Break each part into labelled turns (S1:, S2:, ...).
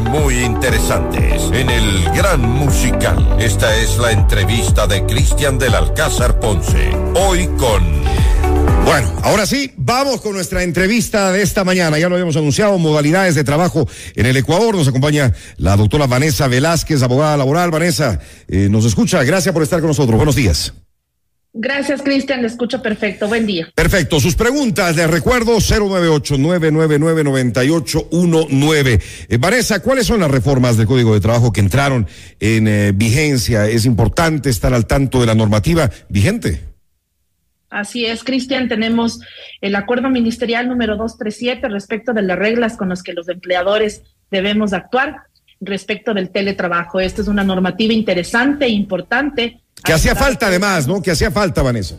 S1: muy interesantes en el Gran Musical. Esta es la entrevista de Cristian del Alcázar Ponce. Hoy con...
S2: Bueno, ahora sí, vamos con nuestra entrevista de esta mañana. Ya lo habíamos anunciado, modalidades de trabajo en el Ecuador. Nos acompaña la doctora Vanessa Velázquez, abogada laboral. Vanessa, eh, nos escucha. Gracias por estar con nosotros. Buenos días.
S3: Gracias, Cristian. Le escucho perfecto. Buen día.
S2: Perfecto. Sus preguntas, les recuerdo, 098-999-9819. Eh, Vanessa, ¿cuáles son las reformas del Código de Trabajo que entraron en eh, vigencia? Es importante estar al tanto de la normativa vigente.
S3: Así es, Cristian. Tenemos el acuerdo ministerial número 237 respecto de las reglas con las que los empleadores debemos actuar respecto del teletrabajo. Esta es una normativa interesante e importante
S2: que hacía falta además, ¿no? Que hacía falta, Vanessa.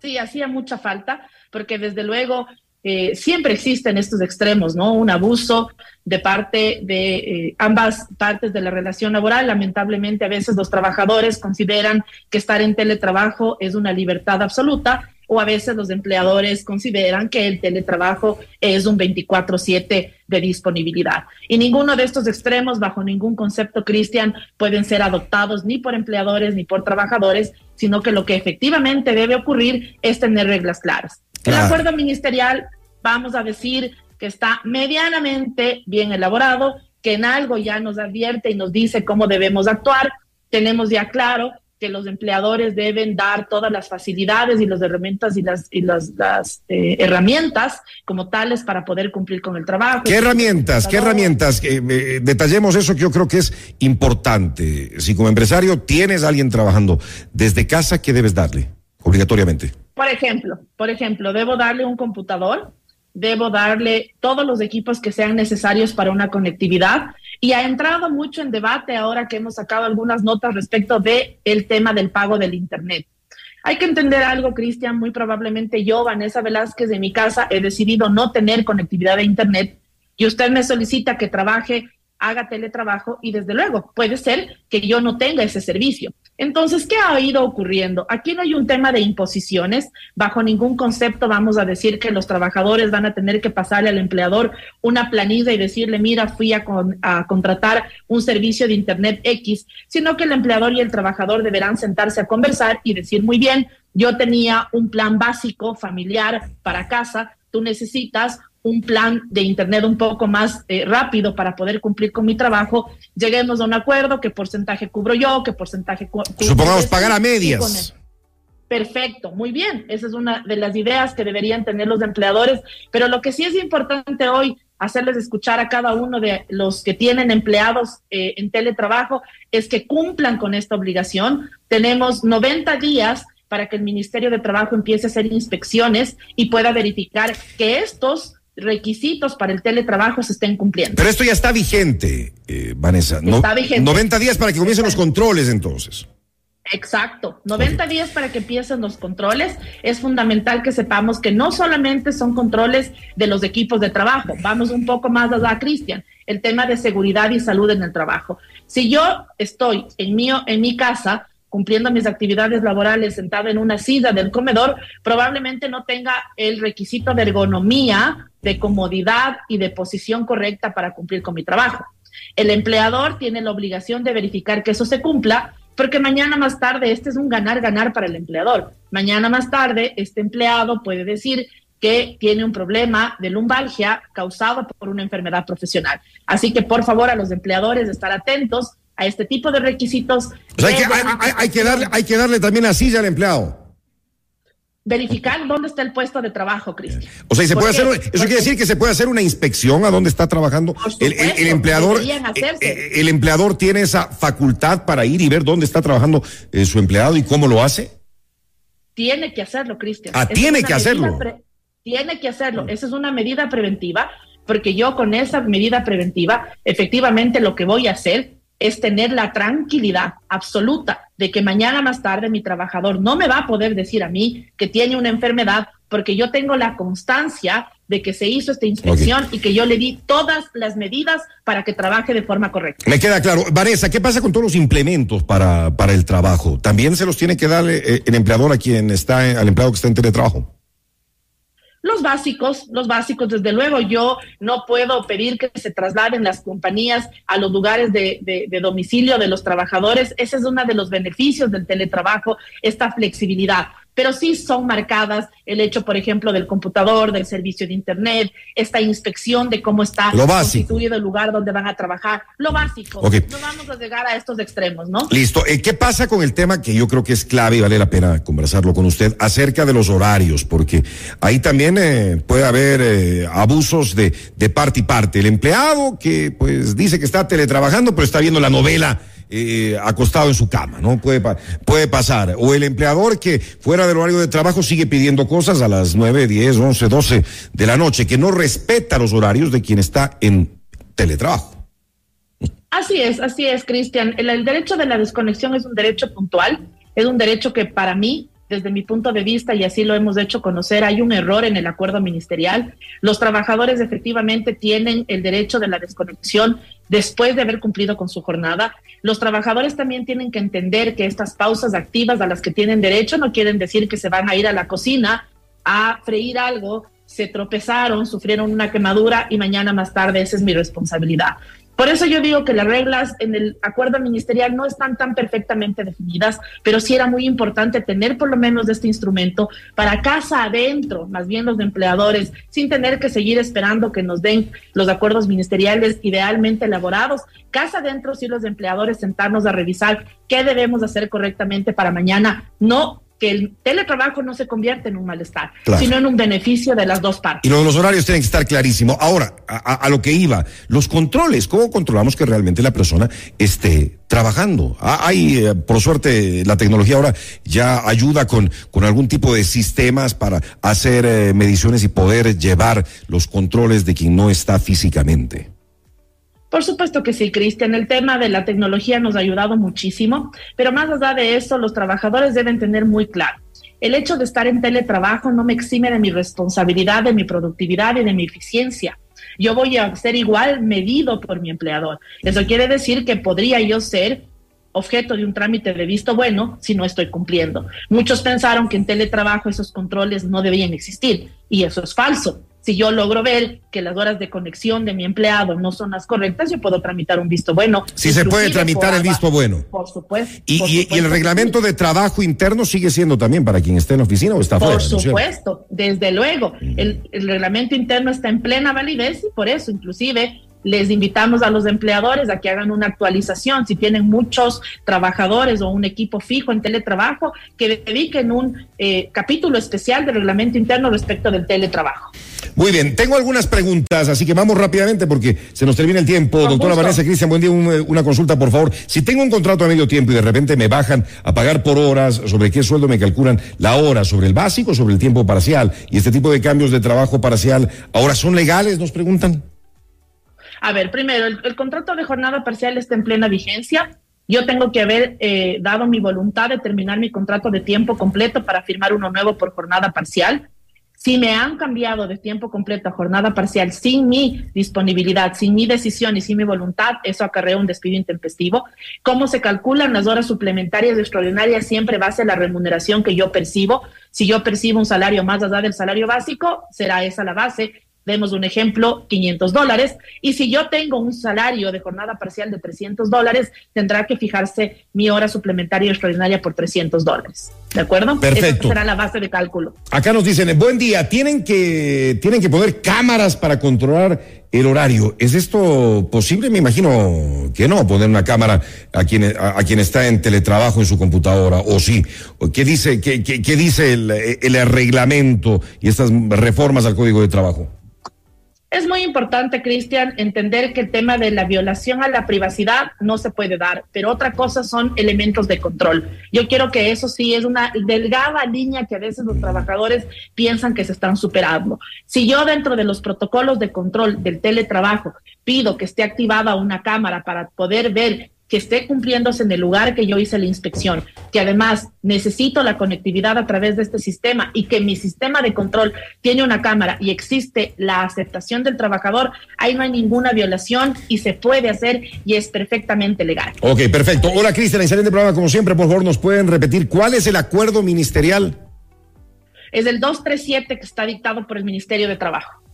S3: Sí, hacía mucha falta, porque desde luego eh, siempre existen estos extremos, ¿no? Un abuso de parte de eh, ambas partes de la relación laboral. Lamentablemente, a veces los trabajadores consideran que estar en teletrabajo es una libertad absoluta o a veces los empleadores consideran que el teletrabajo es un 24/7 de disponibilidad. Y ninguno de estos extremos, bajo ningún concepto cristian, pueden ser adoptados ni por empleadores ni por trabajadores, sino que lo que efectivamente debe ocurrir es tener reglas claras. El acuerdo ministerial, vamos a decir que está medianamente bien elaborado, que en algo ya nos advierte y nos dice cómo debemos actuar. Tenemos ya claro que los empleadores deben dar todas las facilidades y las herramientas y las, y las, eh, herramientas como tales para poder cumplir con el trabajo.
S2: ¿Qué herramientas? ¿Qué herramientas? Eh, detallemos eso que yo creo que es importante. Si como empresario tienes a alguien trabajando desde casa, ¿qué debes darle obligatoriamente?
S3: Por ejemplo, por ejemplo, debo darle un computador, debo darle todos los equipos que sean necesarios para una conectividad y ha entrado mucho en debate ahora que hemos sacado algunas notas respecto de el tema del pago del internet. Hay que entender algo, Cristian, muy probablemente yo, Vanessa Velázquez, de mi casa, he decidido no tener conectividad de internet y usted me solicita que trabaje haga teletrabajo y desde luego puede ser que yo no tenga ese servicio. Entonces, ¿qué ha ido ocurriendo? Aquí no hay un tema de imposiciones. Bajo ningún concepto vamos a decir que los trabajadores van a tener que pasarle al empleador una planilla y decirle, mira, fui a, a contratar un servicio de Internet X, sino que el empleador y el trabajador deberán sentarse a conversar y decir, muy bien, yo tenía un plan básico familiar para casa, tú necesitas un plan de Internet un poco más eh, rápido para poder cumplir con mi trabajo, lleguemos a un acuerdo, qué porcentaje cubro yo, qué porcentaje cubro
S2: Supongamos pagar a medias.
S3: Perfecto, muy bien. Esa es una de las ideas que deberían tener los empleadores, pero lo que sí es importante hoy hacerles escuchar a cada uno de los que tienen empleados eh, en teletrabajo es que cumplan con esta obligación. Tenemos 90 días para que el Ministerio de Trabajo empiece a hacer inspecciones y pueda verificar que estos requisitos para el teletrabajo se estén cumpliendo.
S2: Pero esto ya está vigente, eh, Vanessa.
S3: está vigente.
S2: 90 días para que comiencen los controles entonces.
S3: Exacto, 90 días para que empiecen los controles. Es fundamental que sepamos que no solamente son controles de los equipos de trabajo, vamos un poco más allá, Cristian, el tema de seguridad y salud en el trabajo. Si yo estoy en mi, en mi casa, cumpliendo mis actividades laborales sentado en una silla del comedor, probablemente no tenga el requisito de ergonomía, de comodidad y de posición correcta para cumplir con mi trabajo. El empleador tiene la obligación de verificar que eso se cumpla, porque mañana más tarde este es un ganar-ganar para el empleador. Mañana más tarde este empleado puede decir que tiene un problema de lumbalgia causado por una enfermedad profesional. Así que por favor a los empleadores estar atentos a este tipo de requisitos.
S2: hay, que, darle, hay que darle también silla al empleado.
S3: Verificar dónde está el puesto de trabajo, Cristian.
S2: O sea, se puede hacer, eso quiere decir que se puede hacer una inspección a dónde está trabajando. el, empleador, eh, eh, el, empleador tiene esa facultad para ir y ver dónde está trabajando eh, su empleado y cómo lo hace.
S3: Tiene que hacerlo, Cristian.
S2: Ah, tiene que hacerlo.
S3: Tiene que hacerlo. Esa es una medida preventiva, porque yo con esa medida preventiva, efectivamente lo que voy a hacer es tener la tranquilidad absoluta de que mañana más tarde mi trabajador no me va a poder decir a mí que tiene una enfermedad porque yo tengo la constancia de que se hizo esta inspección y que yo le di todas las medidas para que trabaje de forma correcta.
S2: Me queda claro. Vanessa, ¿qué pasa con todos los implementos para, para el trabajo? ¿También se los tiene que dar eh, el empleador a quien está, al empleado que está en teletrabajo?
S3: Los básicos, los básicos, desde luego, yo no puedo pedir que se trasladen las compañías a los lugares de, de, domicilio de los trabajadores. Ese es uno de los beneficios del teletrabajo, esta flexibilidad pero sí son marcadas el hecho, por ejemplo, del computador, del servicio de Internet, esta inspección de cómo está constituido el lugar donde van a trabajar, lo básico. No vamos a llegar a estos extremos, ¿no?
S2: Listo. Eh, ¿Qué pasa con el tema que yo creo que es clave y vale la pena conversarlo con usted acerca de los horarios? Porque ahí también eh, puede haber eh, abusos de, de parte y parte. El empleado que pues dice que está teletrabajando, pero está viendo la novela eh, acostado en su cama, ¿no? Puede, puede pasar. O el empleador que fuera del horario de trabajo sigue pidiendo cosas a las nueve, diez, once, doce de la noche, que no respeta los horarios de quien está en teletrabajo.
S3: Así es, así es, Cristian. el derecho de la desconexión es un derecho puntual, es un derecho que para mí desde mi punto de vista, y así lo hemos hecho conocer, hay un error en el acuerdo ministerial. Los trabajadores efectivamente tienen el derecho de la desconexión después de haber cumplido con su jornada. Los trabajadores también tienen que entender que estas pausas activas a las que tienen derecho no quieren decir que se van a ir a la cocina a freír algo, se tropezaron, sufrieron una quemadura y mañana más tarde esa es mi responsabilidad. Por eso yo digo que las reglas en el acuerdo ministerial no están tan perfectamente definidas, pero sí era muy importante tener por lo menos este instrumento para casa adentro, más bien los empleadores, sin tener que seguir esperando que nos den los acuerdos ministeriales idealmente elaborados. Casa adentro, sí los empleadores sentarnos a revisar qué debemos hacer correctamente para mañana, no que el teletrabajo no se convierte en un malestar, sino en un beneficio de las dos partes.
S2: Y los horarios tienen que estar clarísimos. Ahora, a, lo que iba, los controles, ¿cómo controlamos que realmente la persona esté trabajando? Ah, hay, eh, por suerte, la tecnología ahora ya ayuda con, con algún tipo de sistemas para hacer eh, mediciones y poder llevar los controles de quien no está físicamente.
S3: Por supuesto que sí, Cristian. El tema de la tecnología nos ha ayudado muchísimo, pero más allá de eso, los trabajadores deben tener muy claro. El hecho de estar en teletrabajo no me exime de mi responsabilidad, de mi productividad y de mi eficiencia. Yo voy a ser igual medido por mi empleador. Eso quiere decir que podría yo ser objeto de un trámite de visto bueno si no estoy cumpliendo. Muchos pensaron que en teletrabajo esos controles no debían existir y eso es falso. Si yo logro ver que las horas de conexión de mi empleado no son las correctas, yo puedo tramitar un visto bueno.
S2: Si se puede tramitar el visto bueno.
S3: Por supuesto.
S2: Y, el reglamento de trabajo interno sigue siendo también para quien esté en la oficina o está fuera.
S3: Por supuesto, desde luego. el, el reglamento interno está en plena validez y por eso, inclusive, les invitamos a los empleadores a que hagan una actualización. Si tienen muchos trabajadores o un equipo fijo en teletrabajo, que dediquen un eh, capítulo especial del reglamento interno respecto del teletrabajo.
S2: Muy bien, tengo algunas preguntas, así que vamos rápidamente porque se nos termina el tiempo. Doctora Vanessa Cristian, buen día, eh, una consulta, por favor. Si tengo un contrato a medio tiempo y de repente me bajan a pagar por horas, ¿sobre qué sueldo me calculan la hora? ¿Sobre el básico, sobre el tiempo parcial? Y este tipo de cambios de trabajo parcial, ¿ahora son legales? Nos preguntan.
S3: A ver, primero, el, contrato de jornada parcial está en plena vigencia. Yo tengo que haber eh, dado mi voluntad de terminar mi contrato de tiempo completo para firmar uno nuevo por jornada parcial. Si me han cambiado de tiempo completo a jornada parcial sin mi disponibilidad, sin mi decisión y sin mi voluntad, eso acarrea un despido intempestivo. ¿Cómo se calculan las horas suplementarias extraordinarias? Siempre base a la remuneración que yo percibo. Si yo percibo un salario más allá del salario básico, será esa la base. Demos un ejemplo, 500 dólares. Y si yo tengo un salario de jornada parcial de 300 dólares, tendrá que fijarse mi hora suplementaria extraordinaria por 300 dólares. ¿De acuerdo?
S2: Perfecto.
S3: Esa será la base de cálculo.
S2: Acá nos dicen, buen día, tienen que, tienen que poner cámaras para controlar el horario. ¿Es esto posible? Me imagino que no, poner una cámara a quien, a, quien está en teletrabajo en su computadora, o sí. ¿Qué dice, qué, qué, qué dice el, el reglamento y estas reformas al Código de Trabajo?
S3: Es muy importante, Cristian, entender que el tema de la violación a la privacidad no se puede dar, pero otra cosa son elementos de control. Yo quiero que eso sí es una delgada línea que a veces los trabajadores piensan que se están superando. Si yo dentro de los protocolos de control del teletrabajo pido que esté activada una cámara para poder ver que esté cumpliéndose en el lugar que yo hice la inspección, que además necesito la conectividad a través de este sistema y que mi sistema de control tiene una cámara y existe la aceptación del trabajador, ahí no hay ninguna violación y se puede hacer y es perfectamente legal.
S2: Ok, perfecto. Hola Cristian, excelente programa como siempre, por favor nos pueden repetir cuál es el acuerdo ministerial
S3: Es el 237 que está dictado por el Ministerio de Trabajo.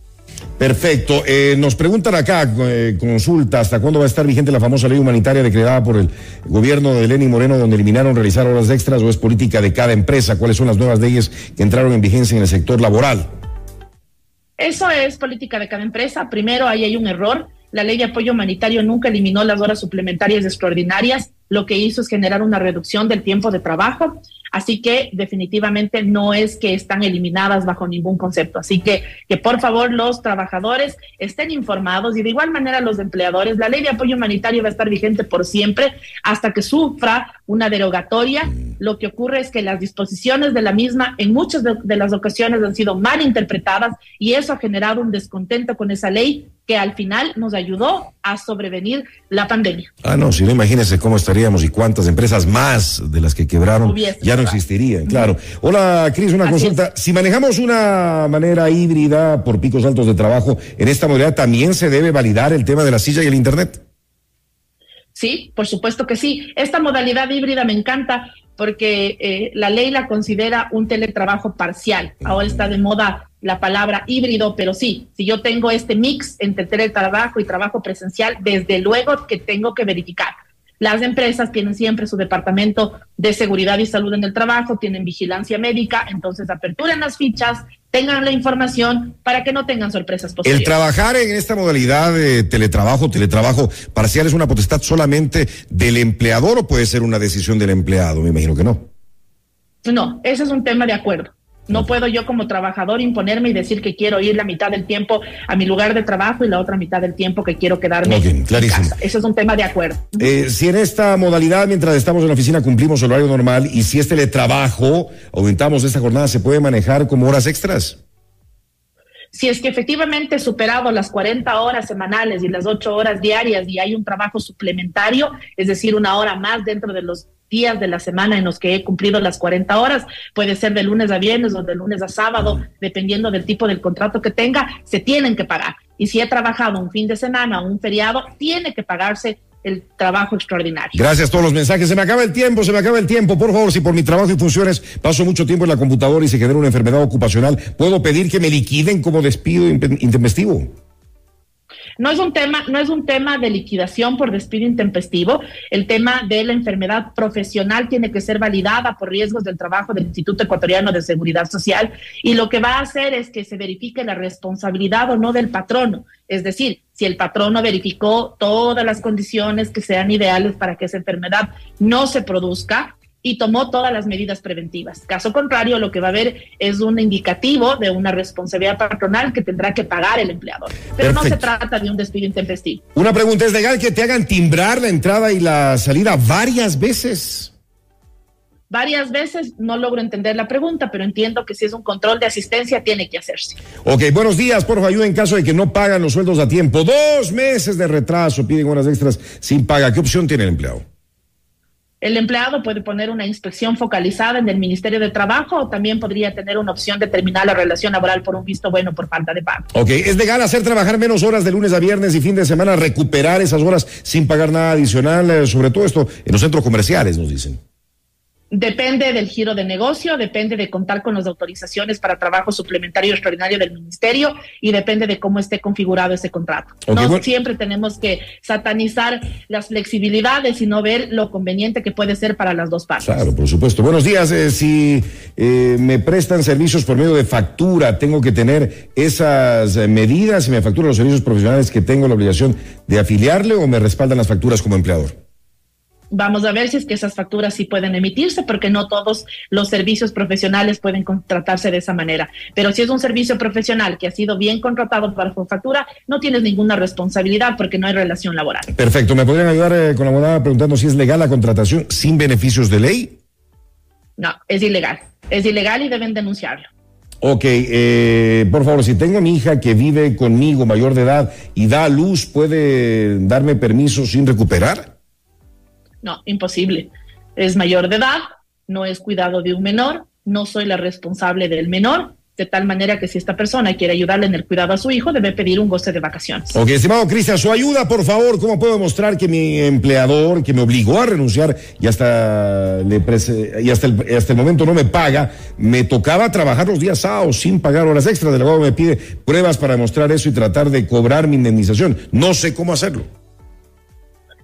S2: Perfecto. Eh, nos preguntan acá, eh, consulta, ¿hasta cuándo va a estar vigente la famosa ley humanitaria decretada por el gobierno de Lenín Moreno, donde eliminaron realizar horas extras o es política de cada empresa? ¿Cuáles son las nuevas leyes que entraron en vigencia en el sector laboral?
S3: Eso es política de cada empresa. Primero, ahí hay un error. La ley de apoyo humanitario nunca eliminó las horas suplementarias extraordinarias. Lo que hizo es generar una reducción del tiempo de trabajo. Así que definitivamente no es que están eliminadas bajo ningún concepto. Así que que por favor los trabajadores estén informados y de igual manera los empleadores. La ley de apoyo humanitario va a estar vigente por siempre hasta que sufra una derogatoria. Lo que ocurre es que las disposiciones de la misma en muchas de, de las ocasiones han sido mal interpretadas y eso ha generado un descontento con esa ley que al final nos ayudó a sobrevenir la pandemia.
S2: Ah, no, si no imagínese cómo estaríamos y cuántas empresas más de las que quebraron Hubiese ya no existirían, claro. Hola, Cris, una consulta. Si manejamos una manera híbrida por picos altos de trabajo, en esta modalidad también se debe validar el tema de la silla y el Internet.
S3: Sí, por supuesto que sí. Esta modalidad híbrida me encanta porque eh, la ley la considera un teletrabajo parcial. Ahora está de moda la palabra híbrido, pero sí, si yo tengo este mix entre teletrabajo y trabajo presencial, desde luego que tengo que verificar. Las empresas tienen siempre su departamento de seguridad y salud en el trabajo, tienen vigilancia médica, entonces aperturen las fichas, tengan la información para que no tengan sorpresas
S2: posibles. El trabajar en esta modalidad de teletrabajo, teletrabajo parcial, ¿es una potestad solamente del empleador o puede ser una decisión del empleado? Me imagino que no.
S3: No, ese es un tema de acuerdo. No puedo yo como trabajador imponerme y decir que quiero ir la mitad del tiempo a mi lugar de trabajo y la otra mitad del tiempo que quiero quedarme en casa. Eso es un tema de acuerdo.
S2: Eh, si en esta modalidad, mientras estamos en la oficina, cumplimos el horario normal y si es teletrabajo, aumentamos esta jornada, ¿se puede manejar como horas extras?
S3: Si es que efectivamente he superado las 40 horas semanales y las 8 horas diarias y hay un trabajo suplementario, es decir, una hora más dentro de los días de la semana en los que he cumplido las 40 horas, puede ser de lunes a viernes o de lunes a sábado, dependiendo del tipo del contrato que tenga, se tienen que pagar. Y si he trabajado un fin de semana o un feriado, tiene que pagarse el trabajo extraordinario.
S2: Gracias a todos los mensajes. Se me acaba el tiempo, se me acaba el tiempo. Por favor, si por mi trabajo y funciones paso mucho tiempo en la computadora y se genera una enfermedad ocupacional, ¿puedo pedir que me liquiden como despido intempestivo?
S3: No es un tema, no es un tema de liquidación por despido intempestivo. El tema de la enfermedad profesional tiene que ser validada por riesgos del trabajo del Instituto Ecuatoriano de Seguridad Social y lo que va a hacer es que se verifique la responsabilidad o no del patrono. Es decir, si el patrono verificó todas las condiciones que sean ideales para que esa enfermedad no se produzca, y tomó todas las medidas preventivas. Caso contrario, lo que va a haber es un indicativo de una responsabilidad patronal que tendrá que pagar el empleador. Pero no se trata de un despido intempestivo.
S2: Una pregunta, ¿es legal que te hagan timbrar la entrada y la salida varias veces?
S3: varias veces, no logro entender la pregunta, pero entiendo que si es un control de asistencia tiene que hacerse.
S2: Ok, buenos días, por favor, ayuda en caso de que no pagan los sueldos a tiempo. Dos meses de retraso, piden horas extras sin paga. ¿Qué opción tiene el empleado?
S3: El empleado puede poner una inspección focalizada en el Ministerio de Trabajo o también podría tener una opción de terminar la relación laboral por un visto bueno por falta de pago.
S2: Ok, ¿es legal hacer trabajar menos horas de lunes a viernes y fin de semana, recuperar esas horas sin pagar nada adicional? Eh, sobre todo esto en los centros comerciales, nos dicen.
S3: Depende del giro de negocio, depende de contar con las autorizaciones para trabajo suplementario extraordinario del ministerio y depende de cómo esté configurado ese contrato. no siempre tenemos que satanizar las flexibilidades, sino ver lo conveniente que puede ser para las dos partes.
S2: Claro, por supuesto. Buenos días. Eh, si eh, me prestan servicios por medio de factura, tengo que tener esas eh, medidas y me facturan los servicios profesionales que tengo la obligación de afiliarle o me respaldan las facturas como empleador.
S3: Vamos a ver si es que esas facturas sí pueden emitirse, porque no todos los servicios profesionales pueden contratarse de esa manera. Pero si es un servicio profesional que ha sido bien contratado para su factura, no tienes ninguna responsabilidad porque no hay relación laboral.
S2: Perfecto. ¿Me podrían ayudar eh, con la abogada preguntando si es legal la contratación sin beneficios de ley?
S3: No, es ilegal. Es ilegal y deben denunciarlo.
S2: Ok, eh, por favor, si tengo a mi hija que vive conmigo mayor de edad y da a luz, ¿puede darme permiso sin recuperar?
S3: No, imposible. Es mayor de edad, no es cuidado de un menor, no soy la responsable del menor de tal manera que si esta persona quiere ayudarle en el cuidado a su hijo, debe pedir un goce de vacaciones.
S2: Ok, estimado Cristian, su ayuda, por favor, ¿cómo puedo demostrar que mi empleador, que me obligó a renunciar y hasta, le y hasta, el, hasta el momento no me paga, me tocaba trabajar los días sábados sin pagar horas extras, el abogado me pide pruebas para demostrar eso y tratar de cobrar mi indemnización. No sé cómo hacerlo.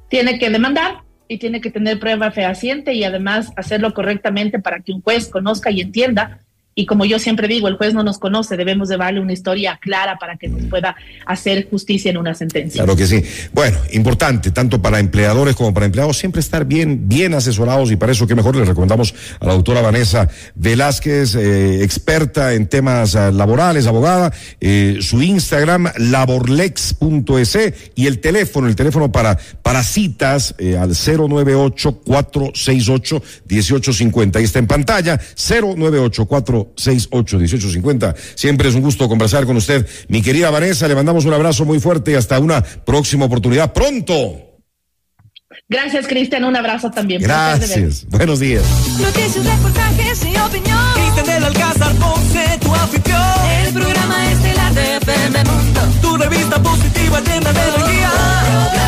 S3: Tiene que demandar y tiene que tener prueba fehaciente y además hacerlo correctamente para que un juez conozca y entienda y como yo siempre digo, el juez no nos conoce, debemos de darle una historia clara para que nos pueda hacer justicia en una sentencia.
S2: Claro que sí. Bueno, importante, tanto para empleadores como para empleados, siempre estar bien, bien asesorados y para eso, qué mejor, le recomendamos a la doctora Vanessa Velázquez, eh, experta en temas ah, laborales, abogada, eh, su Instagram, laborlex.es y el teléfono, el teléfono para, para citas eh, al 098-468-1850. Ahí está en pantalla, 098 68 1850 Siempre es un gusto conversar con usted. Mi querida Vanessa, le mandamos un abrazo muy fuerte y hasta una próxima oportunidad pronto.
S3: Gracias, Cristian. Un abrazo también.
S2: Gracias. Buenos días. Noticias, reportajes y opinión. Cristian del Alcázar Ponce,
S4: tu afición.
S5: El programa estelar de FM Mundo.
S4: Tu revista positiva llena de alegría.